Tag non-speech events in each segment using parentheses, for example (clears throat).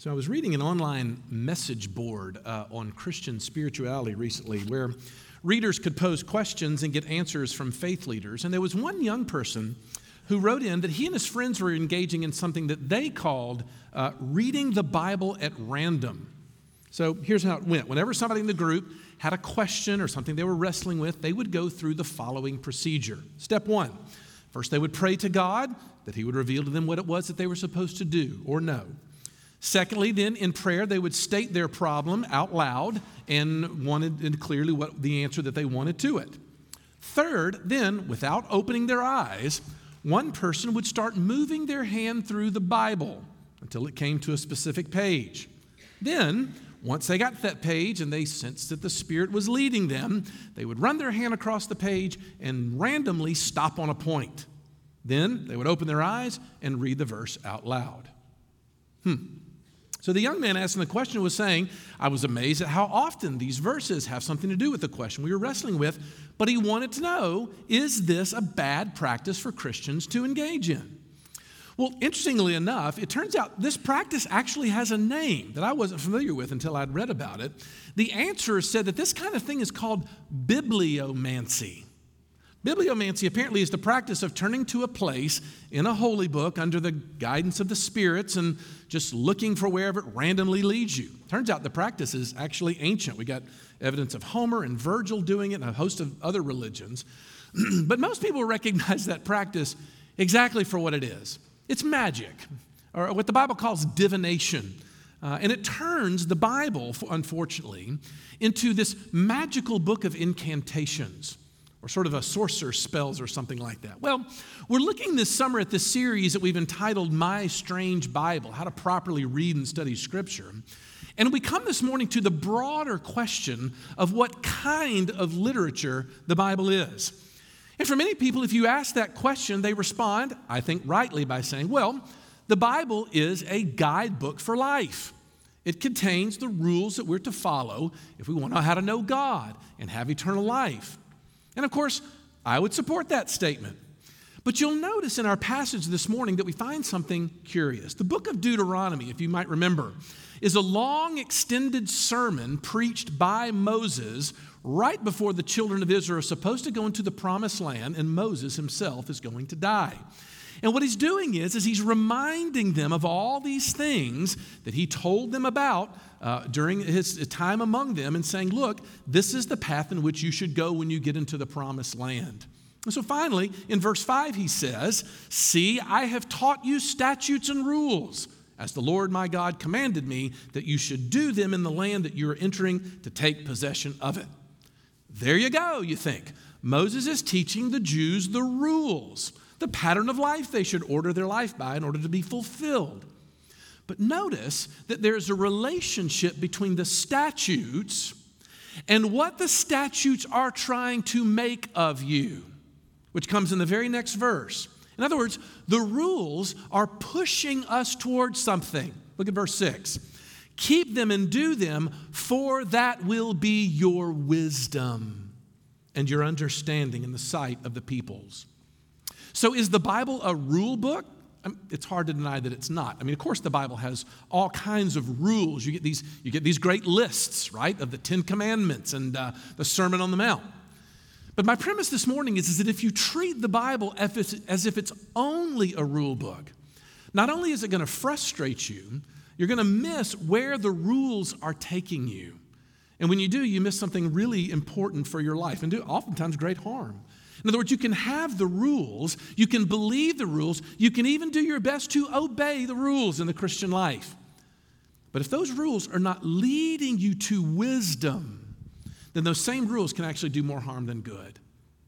So I was reading an online message board uh, on Christian spirituality recently where readers could pose questions and get answers from faith leaders. And there was one young person who wrote in that he and his friends were engaging in something that they called uh, reading the Bible at random. So here's how it went. Whenever somebody in the group had a question or something they were wrestling with, they would go through the following procedure. Step one first, they would pray to God that He would reveal to them what it was that they were supposed to do or know. Secondly, then in prayer, they would state their problem out loud and wanted and clearly what the answer that they wanted to it. Third, then, without opening their eyes, one person would start moving their hand through the Bible until it came to a specific page. Then, once they got to that page and they sensed that the Spirit was leading them, they would run their hand across the page and randomly stop on a point. Then they would open their eyes and read the verse out loud. Hmm. So the young man asking the question was saying, I was amazed at how often these verses have something to do with the question we were wrestling with, but he wanted to know is this a bad practice for Christians to engage in? Well, interestingly enough, it turns out this practice actually has a name that I wasn't familiar with until I'd read about it. The answer said that this kind of thing is called bibliomancy. Bibliomancy apparently is the practice of turning to a place in a holy book under the guidance of the spirits and just looking for wherever it randomly leads you. Turns out the practice is actually ancient. We got evidence of Homer and Virgil doing it and a host of other religions. (clears throat) but most people recognize that practice exactly for what it is it's magic, or what the Bible calls divination. Uh, and it turns the Bible, unfortunately, into this magical book of incantations or sort of a sorcerer spells or something like that. Well, we're looking this summer at this series that we've entitled My Strange Bible How to Properly Read and Study Scripture. And we come this morning to the broader question of what kind of literature the Bible is. And for many people, if you ask that question, they respond, I think rightly, by saying, well, the Bible is a guidebook for life. It contains the rules that we're to follow if we want to know how to know God and have eternal life. And of course, I would support that statement. But you'll notice in our passage this morning that we find something curious. The book of Deuteronomy, if you might remember, is a long, extended sermon preached by Moses right before the children of Israel are supposed to go into the promised land, and Moses himself is going to die. And what he's doing is, is he's reminding them of all these things that he told them about uh, during his time among them and saying, look, this is the path in which you should go when you get into the promised land. And so finally, in verse 5, he says, See, I have taught you statutes and rules, as the Lord my God commanded me, that you should do them in the land that you are entering to take possession of it. There you go, you think. Moses is teaching the Jews the rules, the pattern of life they should order their life by in order to be fulfilled. But notice that there's a relationship between the statutes and what the statutes are trying to make of you, which comes in the very next verse. In other words, the rules are pushing us towards something. Look at verse 6. Keep them and do them, for that will be your wisdom and your understanding in the sight of the peoples. So, is the Bible a rule book? it's hard to deny that it's not. I mean, of course, the Bible has all kinds of rules. You get these, you get these great lists, right, of the Ten Commandments and uh, the Sermon on the Mount. But my premise this morning is, is that if you treat the Bible as if it's only a rule book, not only is it going to frustrate you, you're going to miss where the rules are taking you. And when you do, you miss something really important for your life and do oftentimes great harm. In other words, you can have the rules, you can believe the rules, you can even do your best to obey the rules in the Christian life. But if those rules are not leading you to wisdom, then those same rules can actually do more harm than good.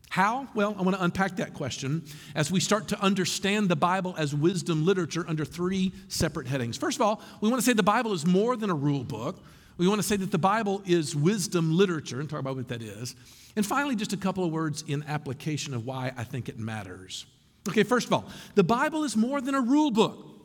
How? Well, I want to unpack that question as we start to understand the Bible as wisdom literature under three separate headings. First of all, we want to say the Bible is more than a rule book. We want to say that the Bible is wisdom literature and talk about what that is. And finally, just a couple of words in application of why I think it matters. Okay, first of all, the Bible is more than a rule book.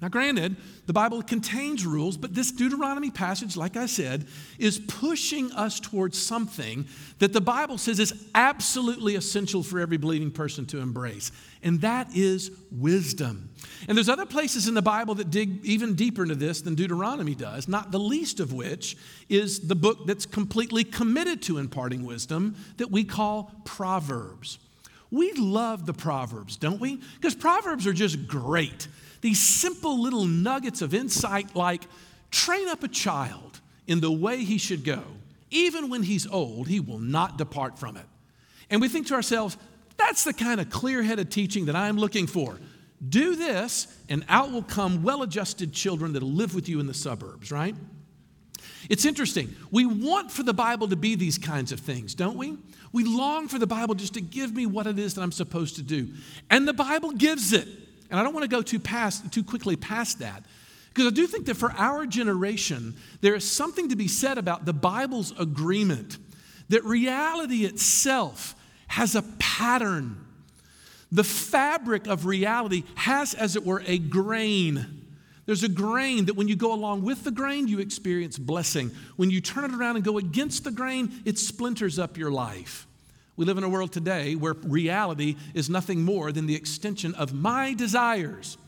Now, granted, the Bible contains rules, but this Deuteronomy passage, like I said, is pushing us towards something that the Bible says is absolutely essential for every believing person to embrace, and that is wisdom. And there's other places in the Bible that dig even deeper into this than Deuteronomy does, not the least of which is the book that's completely committed to imparting wisdom that we call Proverbs. We love the Proverbs, don't we? Because Proverbs are just great. These simple little nuggets of insight, like train up a child in the way he should go. Even when he's old, he will not depart from it. And we think to ourselves, that's the kind of clear headed teaching that I'm looking for. Do this, and out will come well adjusted children that'll live with you in the suburbs, right? It's interesting. We want for the Bible to be these kinds of things, don't we? We long for the Bible just to give me what it is that I'm supposed to do. And the Bible gives it. And I don't want to go too past too quickly past that. Because I do think that for our generation, there is something to be said about the Bible's agreement that reality itself has a pattern. The fabric of reality has, as it were, a grain. There's a grain that when you go along with the grain, you experience blessing. When you turn it around and go against the grain, it splinters up your life. We live in a world today where reality is nothing more than the extension of my desires,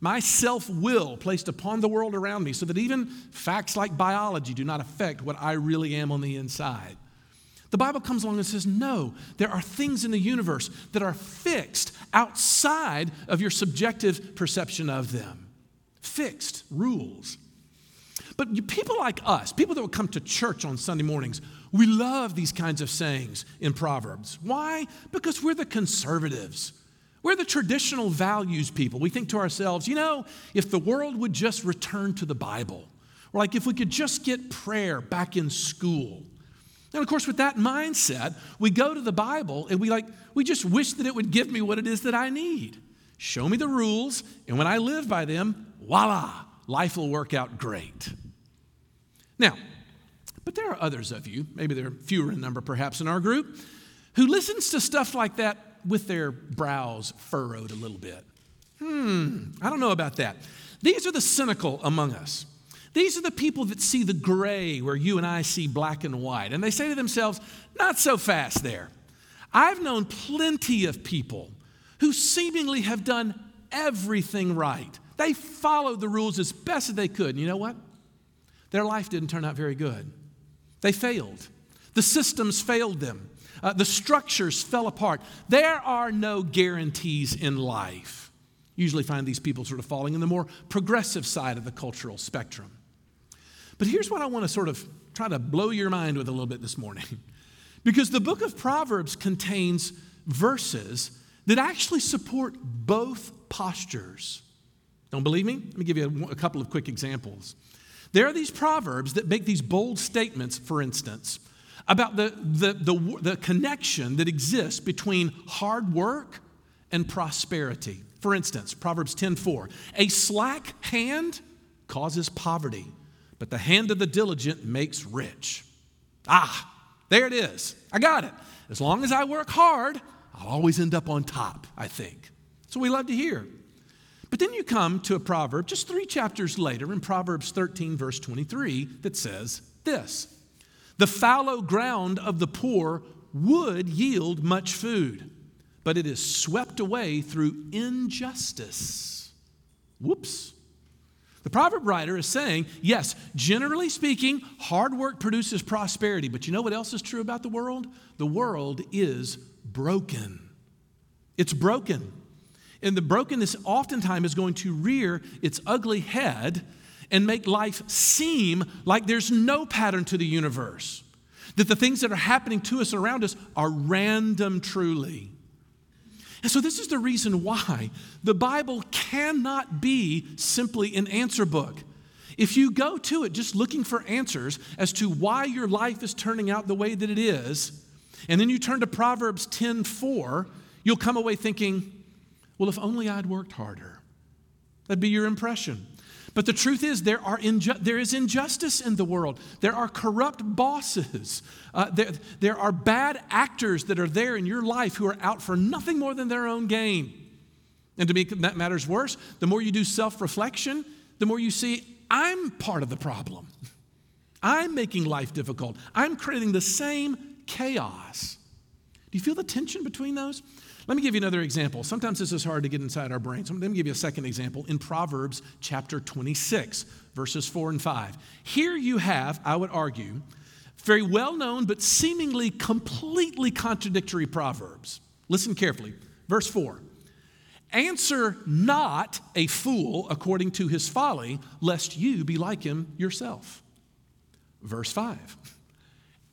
my self will placed upon the world around me, so that even facts like biology do not affect what I really am on the inside. The Bible comes along and says, no, there are things in the universe that are fixed outside of your subjective perception of them. Fixed rules. But people like us, people that would come to church on Sunday mornings, we love these kinds of sayings in Proverbs. Why? Because we're the conservatives. We're the traditional values people. We think to ourselves, you know, if the world would just return to the Bible, or like if we could just get prayer back in school. And of course, with that mindset, we go to the Bible and we like, we just wish that it would give me what it is that I need. Show me the rules, and when I live by them, voila, life will work out great. Now, but there are others of you, maybe there are fewer in number perhaps in our group, who listens to stuff like that with their brows furrowed a little bit. Hmm, I don't know about that. These are the cynical among us. These are the people that see the gray where you and I see black and white. And they say to themselves, not so fast there. I've known plenty of people who seemingly have done everything right. They followed the rules as best as they could. And you know what? Their life didn't turn out very good. They failed. The systems failed them. Uh, the structures fell apart. There are no guarantees in life. You Usually find these people sort of falling in the more progressive side of the cultural spectrum. But here's what I want to sort of try to blow your mind with a little bit this morning. (laughs) because the book of Proverbs contains verses that actually support both postures. Don't believe me? Let me give you a, a couple of quick examples. There are these proverbs that make these bold statements, for instance, about the, the, the, the connection that exists between hard work and prosperity. For instance, Proverbs 10:4, a slack hand causes poverty, but the hand of the diligent makes rich. Ah, there it is. I got it. As long as I work hard, I'll always end up on top, I think. So we love to hear. But then you come to a proverb just three chapters later in Proverbs 13, verse 23, that says this The fallow ground of the poor would yield much food, but it is swept away through injustice. Whoops. The proverb writer is saying, yes, generally speaking, hard work produces prosperity, but you know what else is true about the world? The world is broken. It's broken. And the brokenness oftentimes is going to rear its ugly head and make life seem like there's no pattern to the universe. That the things that are happening to us and around us are random truly. And so, this is the reason why the Bible cannot be simply an answer book. If you go to it just looking for answers as to why your life is turning out the way that it is, and then you turn to Proverbs 10 4, you'll come away thinking, well, if only I'd worked harder. That'd be your impression. But the truth is, there, are inju- there is injustice in the world. There are corrupt bosses. Uh, there, there are bad actors that are there in your life who are out for nothing more than their own gain. And to make that matters worse, the more you do self reflection, the more you see I'm part of the problem. I'm making life difficult. I'm creating the same chaos. Do you feel the tension between those? Let me give you another example. Sometimes this is hard to get inside our brains. Let me give you a second example in Proverbs chapter 26, verses 4 and 5. Here you have, I would argue, very well known but seemingly completely contradictory proverbs. Listen carefully. Verse 4 Answer not a fool according to his folly, lest you be like him yourself. Verse 5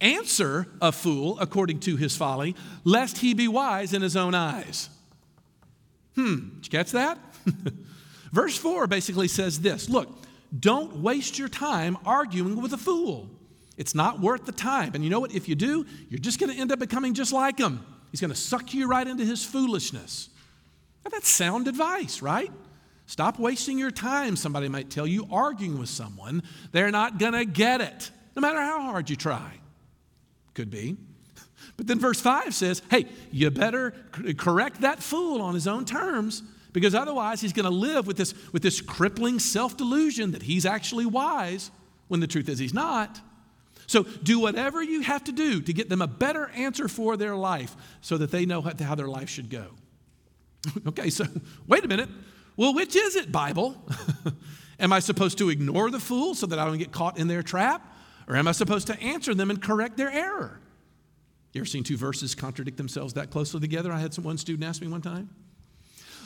Answer a fool according to his folly, lest he be wise in his own eyes. Hmm, did you catch that? (laughs) Verse 4 basically says this Look, don't waste your time arguing with a fool. It's not worth the time. And you know what? If you do, you're just going to end up becoming just like him. He's going to suck you right into his foolishness. Now, that's sound advice, right? Stop wasting your time, somebody might tell you, arguing with someone. They're not going to get it, no matter how hard you try. Could be. But then verse 5 says, hey, you better correct that fool on his own terms because otherwise he's going to live with this, with this crippling self delusion that he's actually wise when the truth is he's not. So do whatever you have to do to get them a better answer for their life so that they know how their life should go. (laughs) okay, so wait a minute. Well, which is it, Bible? (laughs) am I supposed to ignore the fool so that I don't get caught in their trap? Or am I supposed to answer them and correct their error? You ever seen two verses contradict themselves that closely together? I had some one student ask me one time.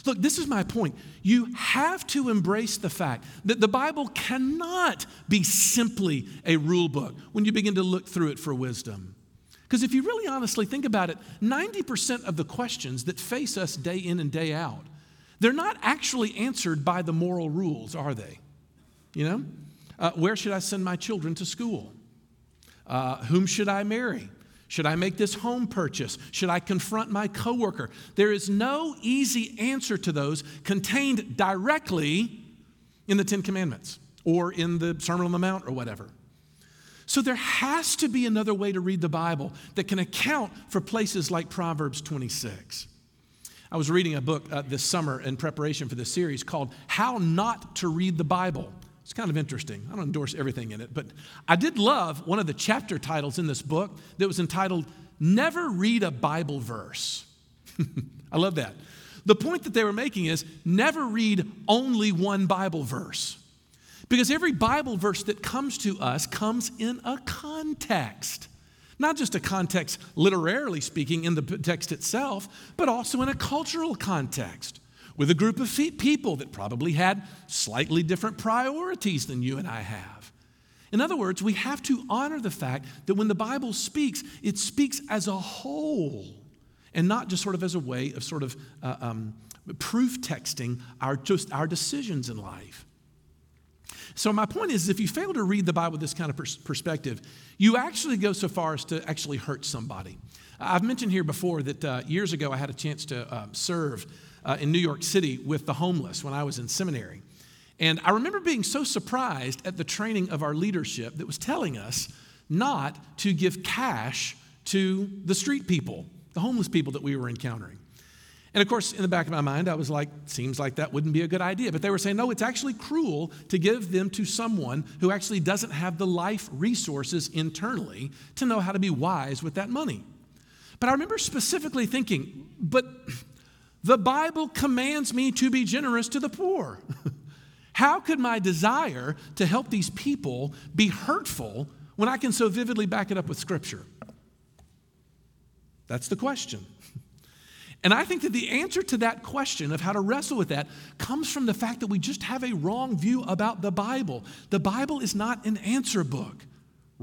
Look, this is my point. You have to embrace the fact that the Bible cannot be simply a rule book when you begin to look through it for wisdom. Because if you really honestly think about it, 90% of the questions that face us day in and day out, they're not actually answered by the moral rules, are they? You know? Uh, where should I send my children to school? Uh, whom should I marry? Should I make this home purchase? Should I confront my coworker? There is no easy answer to those contained directly in the Ten Commandments or in the Sermon on the Mount or whatever. So there has to be another way to read the Bible that can account for places like Proverbs 26. I was reading a book uh, this summer in preparation for this series called How Not to Read the Bible. It's kind of interesting. I don't endorse everything in it, but I did love one of the chapter titles in this book that was entitled Never Read a Bible Verse. (laughs) I love that. The point that they were making is never read only one Bible verse. Because every Bible verse that comes to us comes in a context. Not just a context, literarily speaking, in the text itself, but also in a cultural context with a group of people that probably had slightly different priorities than you and I have. In other words, we have to honor the fact that when the Bible speaks, it speaks as a whole and not just sort of as a way of sort of uh, um, proof texting our, just our decisions in life. So, my point is if you fail to read the Bible with this kind of pers- perspective, you actually go so far as to actually hurt somebody. I've mentioned here before that uh, years ago I had a chance to uh, serve uh, in New York City with the homeless when I was in seminary. And I remember being so surprised at the training of our leadership that was telling us not to give cash to the street people, the homeless people that we were encountering. And of course, in the back of my mind, I was like, seems like that wouldn't be a good idea. But they were saying, no, it's actually cruel to give them to someone who actually doesn't have the life resources internally to know how to be wise with that money. But I remember specifically thinking, but the Bible commands me to be generous to the poor. (laughs) How could my desire to help these people be hurtful when I can so vividly back it up with Scripture? That's the question. (laughs) And I think that the answer to that question of how to wrestle with that comes from the fact that we just have a wrong view about the Bible. The Bible is not an answer book.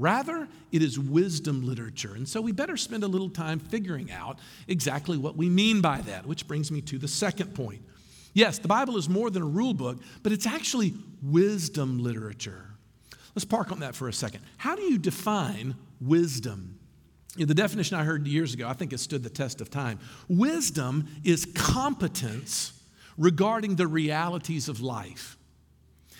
Rather, it is wisdom literature. And so we better spend a little time figuring out exactly what we mean by that, which brings me to the second point. Yes, the Bible is more than a rule book, but it's actually wisdom literature. Let's park on that for a second. How do you define wisdom? You know, the definition I heard years ago, I think it stood the test of time. Wisdom is competence regarding the realities of life.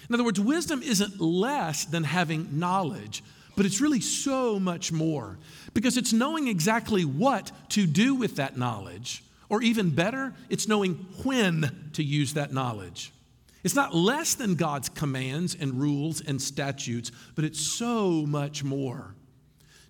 In other words, wisdom isn't less than having knowledge, but it's really so much more because it's knowing exactly what to do with that knowledge Or even better, it's knowing when to use that knowledge. It's not less than God's commands and rules and statutes, but it's so much more.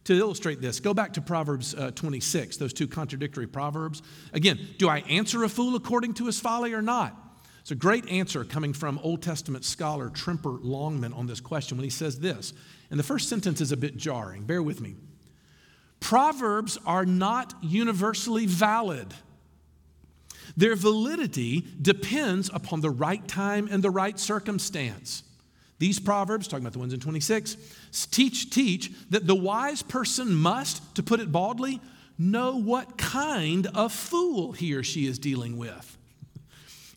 To illustrate this, go back to Proverbs uh, 26, those two contradictory proverbs. Again, do I answer a fool according to his folly or not? It's a great answer coming from Old Testament scholar Tremper Longman on this question when he says this. And the first sentence is a bit jarring. Bear with me. Proverbs are not universally valid. Their validity depends upon the right time and the right circumstance. These proverbs, talking about the ones in 26, teach, teach that the wise person must, to put it baldly, know what kind of fool he or she is dealing with.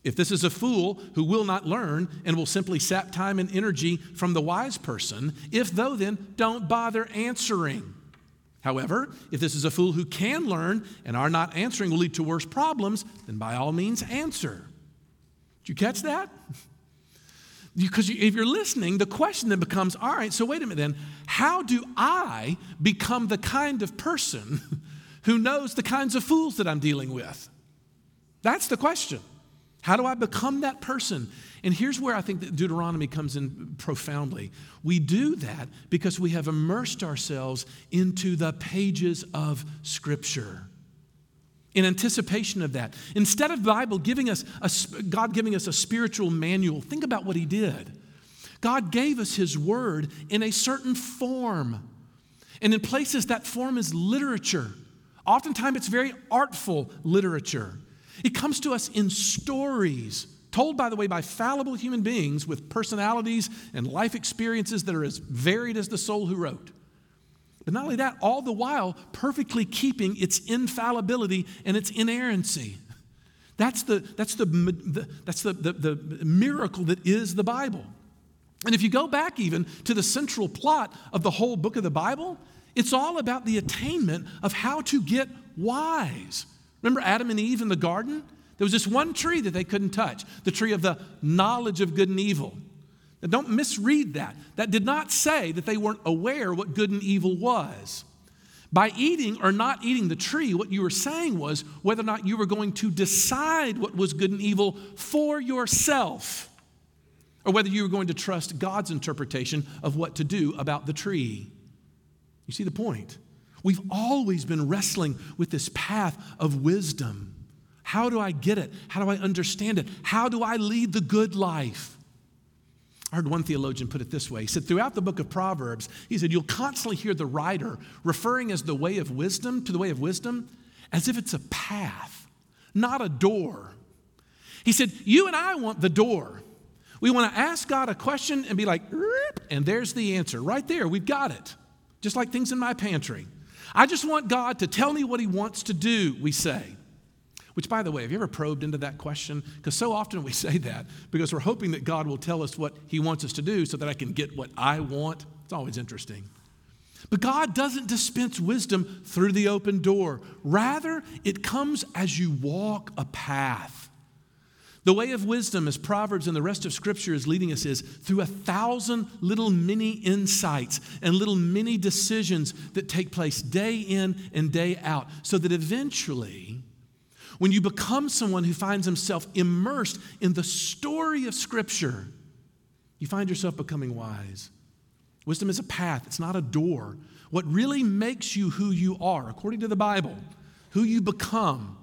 If this is a fool who will not learn and will simply sap time and energy from the wise person, if though, then don't bother answering. However, if this is a fool who can learn and our not answering will lead to worse problems, then by all means answer. Did you catch that? (laughs) Because if you're listening, the question then becomes all right, so wait a minute then, how do I become the kind of person (laughs) who knows the kinds of fools that I'm dealing with? That's the question. How do I become that person? And here's where I think that Deuteronomy comes in profoundly. We do that because we have immersed ourselves into the pages of Scripture. In anticipation of that, instead of Bible giving us a, God giving us a spiritual manual, think about what He did. God gave us His Word in a certain form. And in places, that form is literature. Oftentimes, it's very artful literature. It comes to us in stories, told, by the way, by fallible human beings with personalities and life experiences that are as varied as the soul who wrote. But not only that, all the while perfectly keeping its infallibility and its inerrancy. That's the, that's the, the that's the, the, the miracle that is the Bible. And if you go back even to the central plot of the whole book of the Bible, it's all about the attainment of how to get wise. Remember Adam and Eve in the garden? There was this one tree that they couldn't touch the tree of the knowledge of good and evil. Now, don't misread that. That did not say that they weren't aware what good and evil was. By eating or not eating the tree, what you were saying was whether or not you were going to decide what was good and evil for yourself, or whether you were going to trust God's interpretation of what to do about the tree. You see the point? We've always been wrestling with this path of wisdom. How do I get it? How do I understand it? How do I lead the good life? I heard one theologian put it this way. He said, throughout the book of Proverbs, he said, you'll constantly hear the writer referring as the way of wisdom to the way of wisdom as if it's a path, not a door. He said, You and I want the door. We want to ask God a question and be like, and there's the answer right there. We've got it. Just like things in my pantry. I just want God to tell me what He wants to do, we say. Which, by the way, have you ever probed into that question? Because so often we (laughs) say that because we're hoping that God will tell us what He wants us to do so that I can get what I want. It's always interesting. But God doesn't dispense wisdom through the open door. Rather, it comes as you walk a path. The way of wisdom, as Proverbs and the rest of Scripture is leading us, is through a thousand little mini insights and little mini decisions that take place day in and day out, so that eventually, when you become someone who finds himself immersed in the story of Scripture, you find yourself becoming wise. Wisdom is a path, it's not a door. What really makes you who you are, according to the Bible, who you become,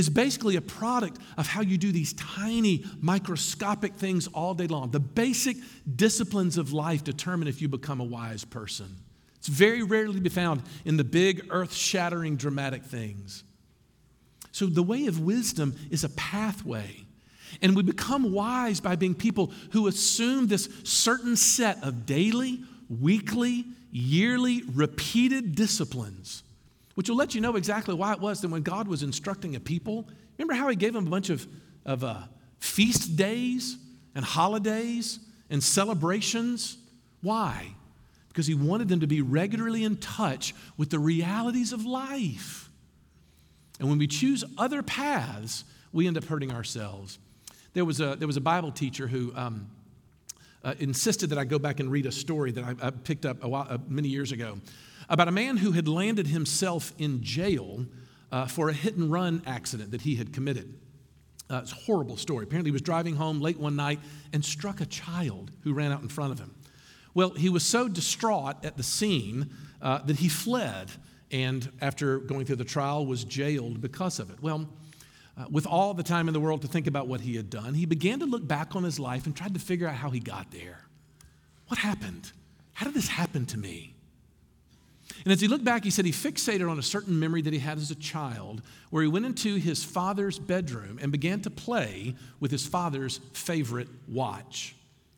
is basically a product of how you do these tiny microscopic things all day long. The basic disciplines of life determine if you become a wise person. It's very rarely be found in the big, earth shattering, dramatic things. So, the way of wisdom is a pathway. And we become wise by being people who assume this certain set of daily, weekly, yearly, repeated disciplines which will let you know exactly why it was that when God was instructing a people, remember how He gave them a bunch of, of uh, feast days and holidays and celebrations? Why? Because He wanted them to be regularly in touch with the realities of life. And when we choose other paths, we end up hurting ourselves. There was a, there was a Bible teacher who um, uh, insisted that I go back and read a story that I, I picked up a while, uh, many years ago about a man who had landed himself in jail uh, for a hit and run accident that he had committed. Uh, it's a horrible story. Apparently, he was driving home late one night and struck a child who ran out in front of him. Well, he was so distraught at the scene uh, that he fled, and after going through the trial, was jailed because of it. Well, uh, with all the time in the world to think about what he had done, he began to look back on his life and tried to figure out how he got there. What happened? How did this happen to me? And as he looked back, he said he fixated on a certain memory that he had as a child, where he went into his father's bedroom and began to play with his father's favorite watch,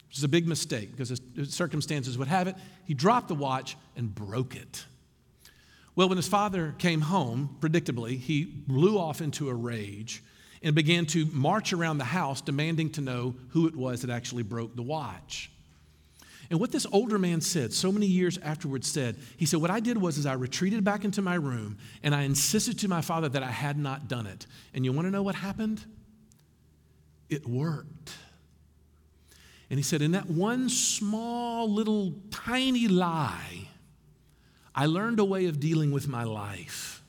which is a big mistake because his circumstances would have it. He dropped the watch and broke it. Well, when his father came home, predictably, he blew off into a rage and began to march around the house demanding to know who it was that actually broke the watch. And what this older man said, so many years afterwards, said, he said, What I did was is I retreated back into my room and I insisted to my father that I had not done it. And you want to know what happened? It worked. And he said, In that one small little tiny lie, I learned a way of dealing with my life.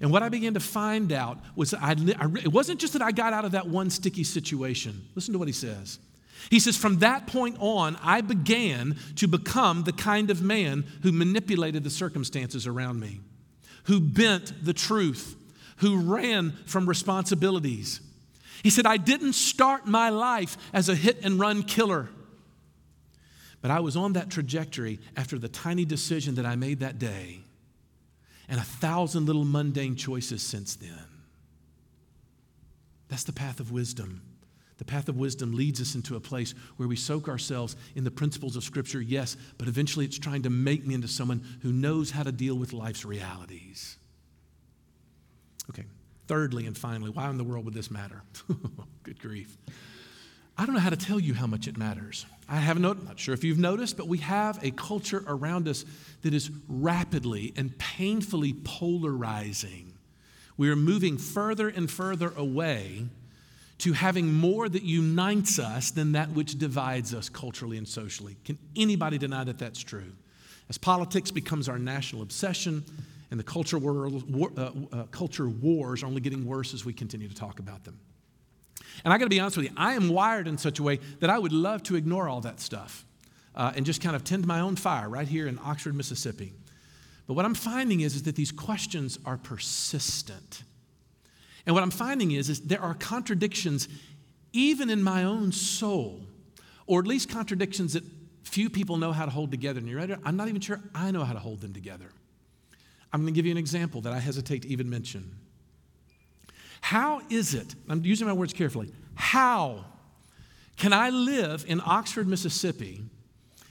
And what I began to find out was I, I, it wasn't just that I got out of that one sticky situation. Listen to what he says. He says, From that point on, I began to become the kind of man who manipulated the circumstances around me, who bent the truth, who ran from responsibilities. He said, I didn't start my life as a hit and run killer, but I was on that trajectory after the tiny decision that I made that day and a thousand little mundane choices since then. That's the path of wisdom. The path of wisdom leads us into a place where we soak ourselves in the principles of Scripture, yes, but eventually it's trying to make me into someone who knows how to deal with life's realities. Okay, thirdly and finally, why in the world would this matter? (laughs) Good grief. I don't know how to tell you how much it matters. I haven't not, not sure if you've noticed, but we have a culture around us that is rapidly and painfully polarizing. We are moving further and further away to having more that unites us than that which divides us culturally and socially. Can anybody deny that that's true? As politics becomes our national obsession, and the culture, war, uh, uh, culture wars are only getting worse as we continue to talk about them. And I got to be honest with you, I am wired in such a way that I would love to ignore all that stuff uh, and just kind of tend my own fire right here in Oxford, Mississippi. But what I'm finding is, is that these questions are persistent. And what I'm finding is, is there are contradictions even in my own soul, or at least contradictions that few people know how to hold together. And you're ready? I'm not even sure I know how to hold them together. I'm going to give you an example that I hesitate to even mention. How is it, I'm using my words carefully, how can I live in Oxford, Mississippi,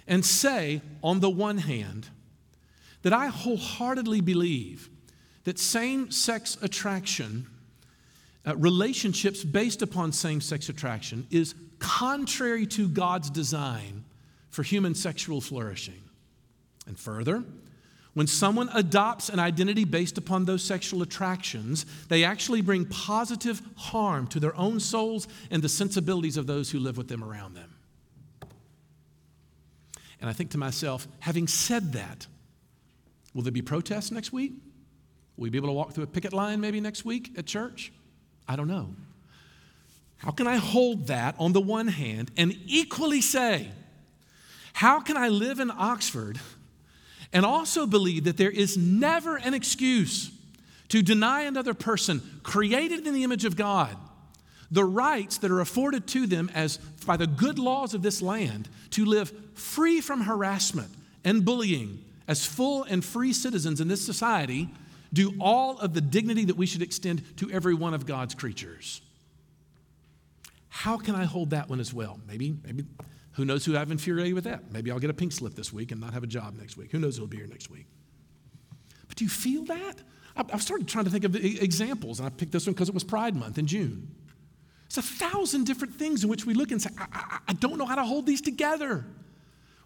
and say, on the one hand, that I wholeheartedly believe that same sex attraction uh, relationships based upon same sex attraction is contrary to God's design for human sexual flourishing. And further, when someone adopts an identity based upon those sexual attractions, they actually bring positive harm to their own souls and the sensibilities of those who live with them around them. And I think to myself, having said that, will there be protests next week? Will we be able to walk through a picket line maybe next week at church? I don't know. How can I hold that on the one hand and equally say, how can I live in Oxford and also believe that there is never an excuse to deny another person created in the image of God the rights that are afforded to them as by the good laws of this land to live free from harassment and bullying as full and free citizens in this society do all of the dignity that we should extend to every one of God's creatures. How can I hold that one as well? Maybe, maybe, who knows who I've infuriated with that? Maybe I'll get a pink slip this week and not have a job next week. Who knows who'll be here next week? But do you feel that? I've started trying to think of examples, and I picked this one because it was Pride Month in June. It's a thousand different things in which we look and say, I, I, I don't know how to hold these together.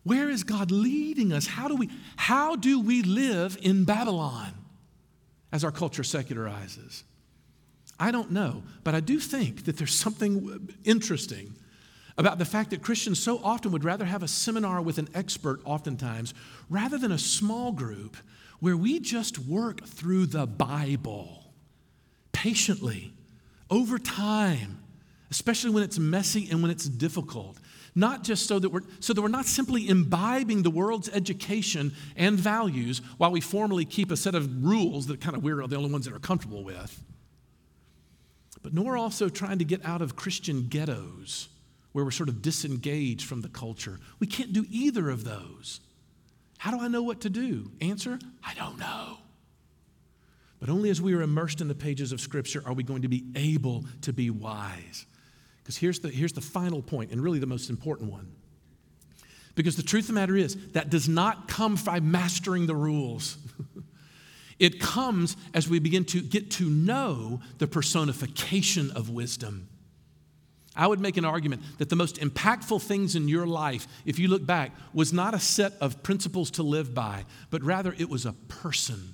Where is God leading us? How do we, how do we live in Babylon? As our culture secularizes? I don't know, but I do think that there's something interesting about the fact that Christians so often would rather have a seminar with an expert, oftentimes, rather than a small group where we just work through the Bible patiently over time, especially when it's messy and when it's difficult. Not just so that we're so that we're not simply imbibing the world's education and values while we formally keep a set of rules that kind of we're the only ones that are comfortable with. But nor also trying to get out of Christian ghettos where we're sort of disengaged from the culture. We can't do either of those. How do I know what to do? Answer I don't know. But only as we are immersed in the pages of Scripture are we going to be able to be wise. Because here's the, here's the final point, and really the most important one. Because the truth of the matter is, that does not come by mastering the rules. (laughs) it comes as we begin to get to know the personification of wisdom. I would make an argument that the most impactful things in your life, if you look back, was not a set of principles to live by, but rather it was a person.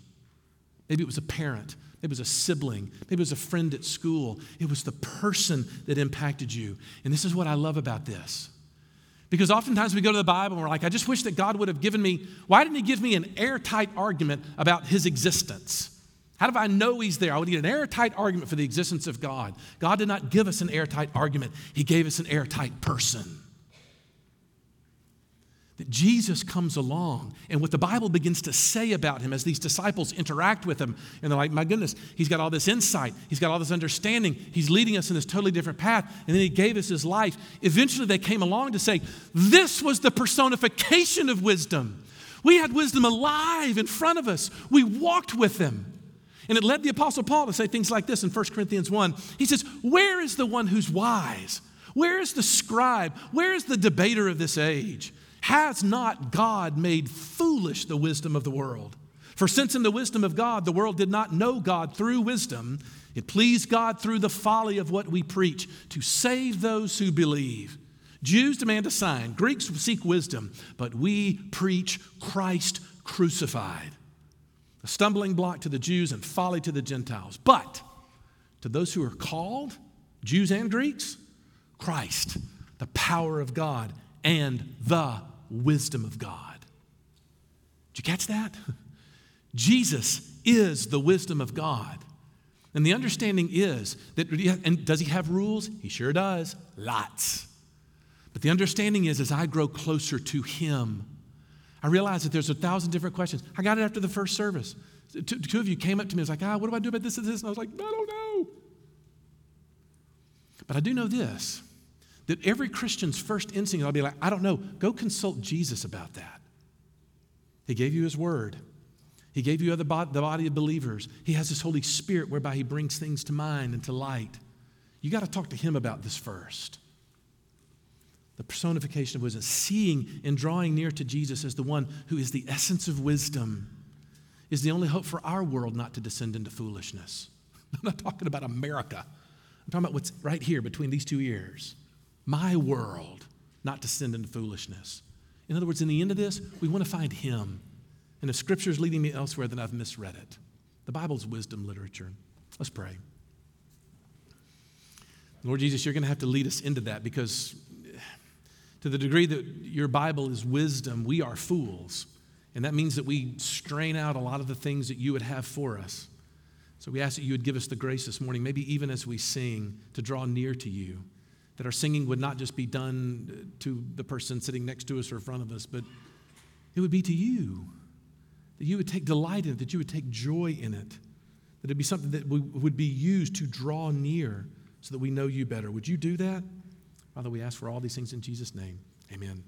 Maybe it was a parent, it was a sibling, maybe it was a friend at school. It was the person that impacted you. And this is what I love about this. Because oftentimes we go to the Bible and we're like, I just wish that God would have given me, why didn't He give me an airtight argument about His existence? How do I know He's there? I would need an airtight argument for the existence of God. God did not give us an airtight argument, He gave us an airtight person. That Jesus comes along, and what the Bible begins to say about him as these disciples interact with him, and they're like, My goodness, he's got all this insight, he's got all this understanding, he's leading us in this totally different path, and then he gave us his life. Eventually, they came along to say, This was the personification of wisdom. We had wisdom alive in front of us, we walked with him. And it led the Apostle Paul to say things like this in 1 Corinthians 1. He says, Where is the one who's wise? Where is the scribe? Where is the debater of this age? Has not God made foolish the wisdom of the world? For since in the wisdom of God the world did not know God through wisdom, it pleased God through the folly of what we preach to save those who believe. Jews demand a sign, Greeks seek wisdom, but we preach Christ crucified a stumbling block to the Jews and folly to the Gentiles. But to those who are called, Jews and Greeks, Christ, the power of God and the wisdom of God. Did you catch that? (laughs) Jesus is the wisdom of God. And the understanding is that, and does he have rules? He sure does, lots. But the understanding is as I grow closer to him, I realized that there's a thousand different questions. I got it after the first service. Two, two of you came up to me and was like, ah, what do I do about this and this? And I was like, I don't know. But I do know this that every Christian's first instinct, I'll be like, I don't know. Go consult Jesus about that. He gave you his word. He gave you the body of believers. He has his Holy Spirit whereby he brings things to mind and to light. You got to talk to him about this first the personification of wisdom, seeing and drawing near to Jesus as the one who is the essence of wisdom, is the only hope for our world not to descend into foolishness. (laughs) I'm not talking about America. I'm talking about what's right here between these two ears. My world not to descend into foolishness. In other words, in the end of this, we want to find Him. And if Scripture is leading me elsewhere, then I've misread it. The Bible's wisdom literature. Let's pray. Lord Jesus, you're going to have to lead us into that because to the degree that your Bible is wisdom, we are fools. And that means that we strain out a lot of the things that you would have for us. So we ask that you would give us the grace this morning, maybe even as we sing, to draw near to you. That our singing would not just be done to the person sitting next to us or in front of us, but it would be to you. That you would take delight in it, that you would take joy in it. That it'd be something that would be used to draw near so that we know you better. Would you do that? Father, we ask for all these things in Jesus' name. Amen.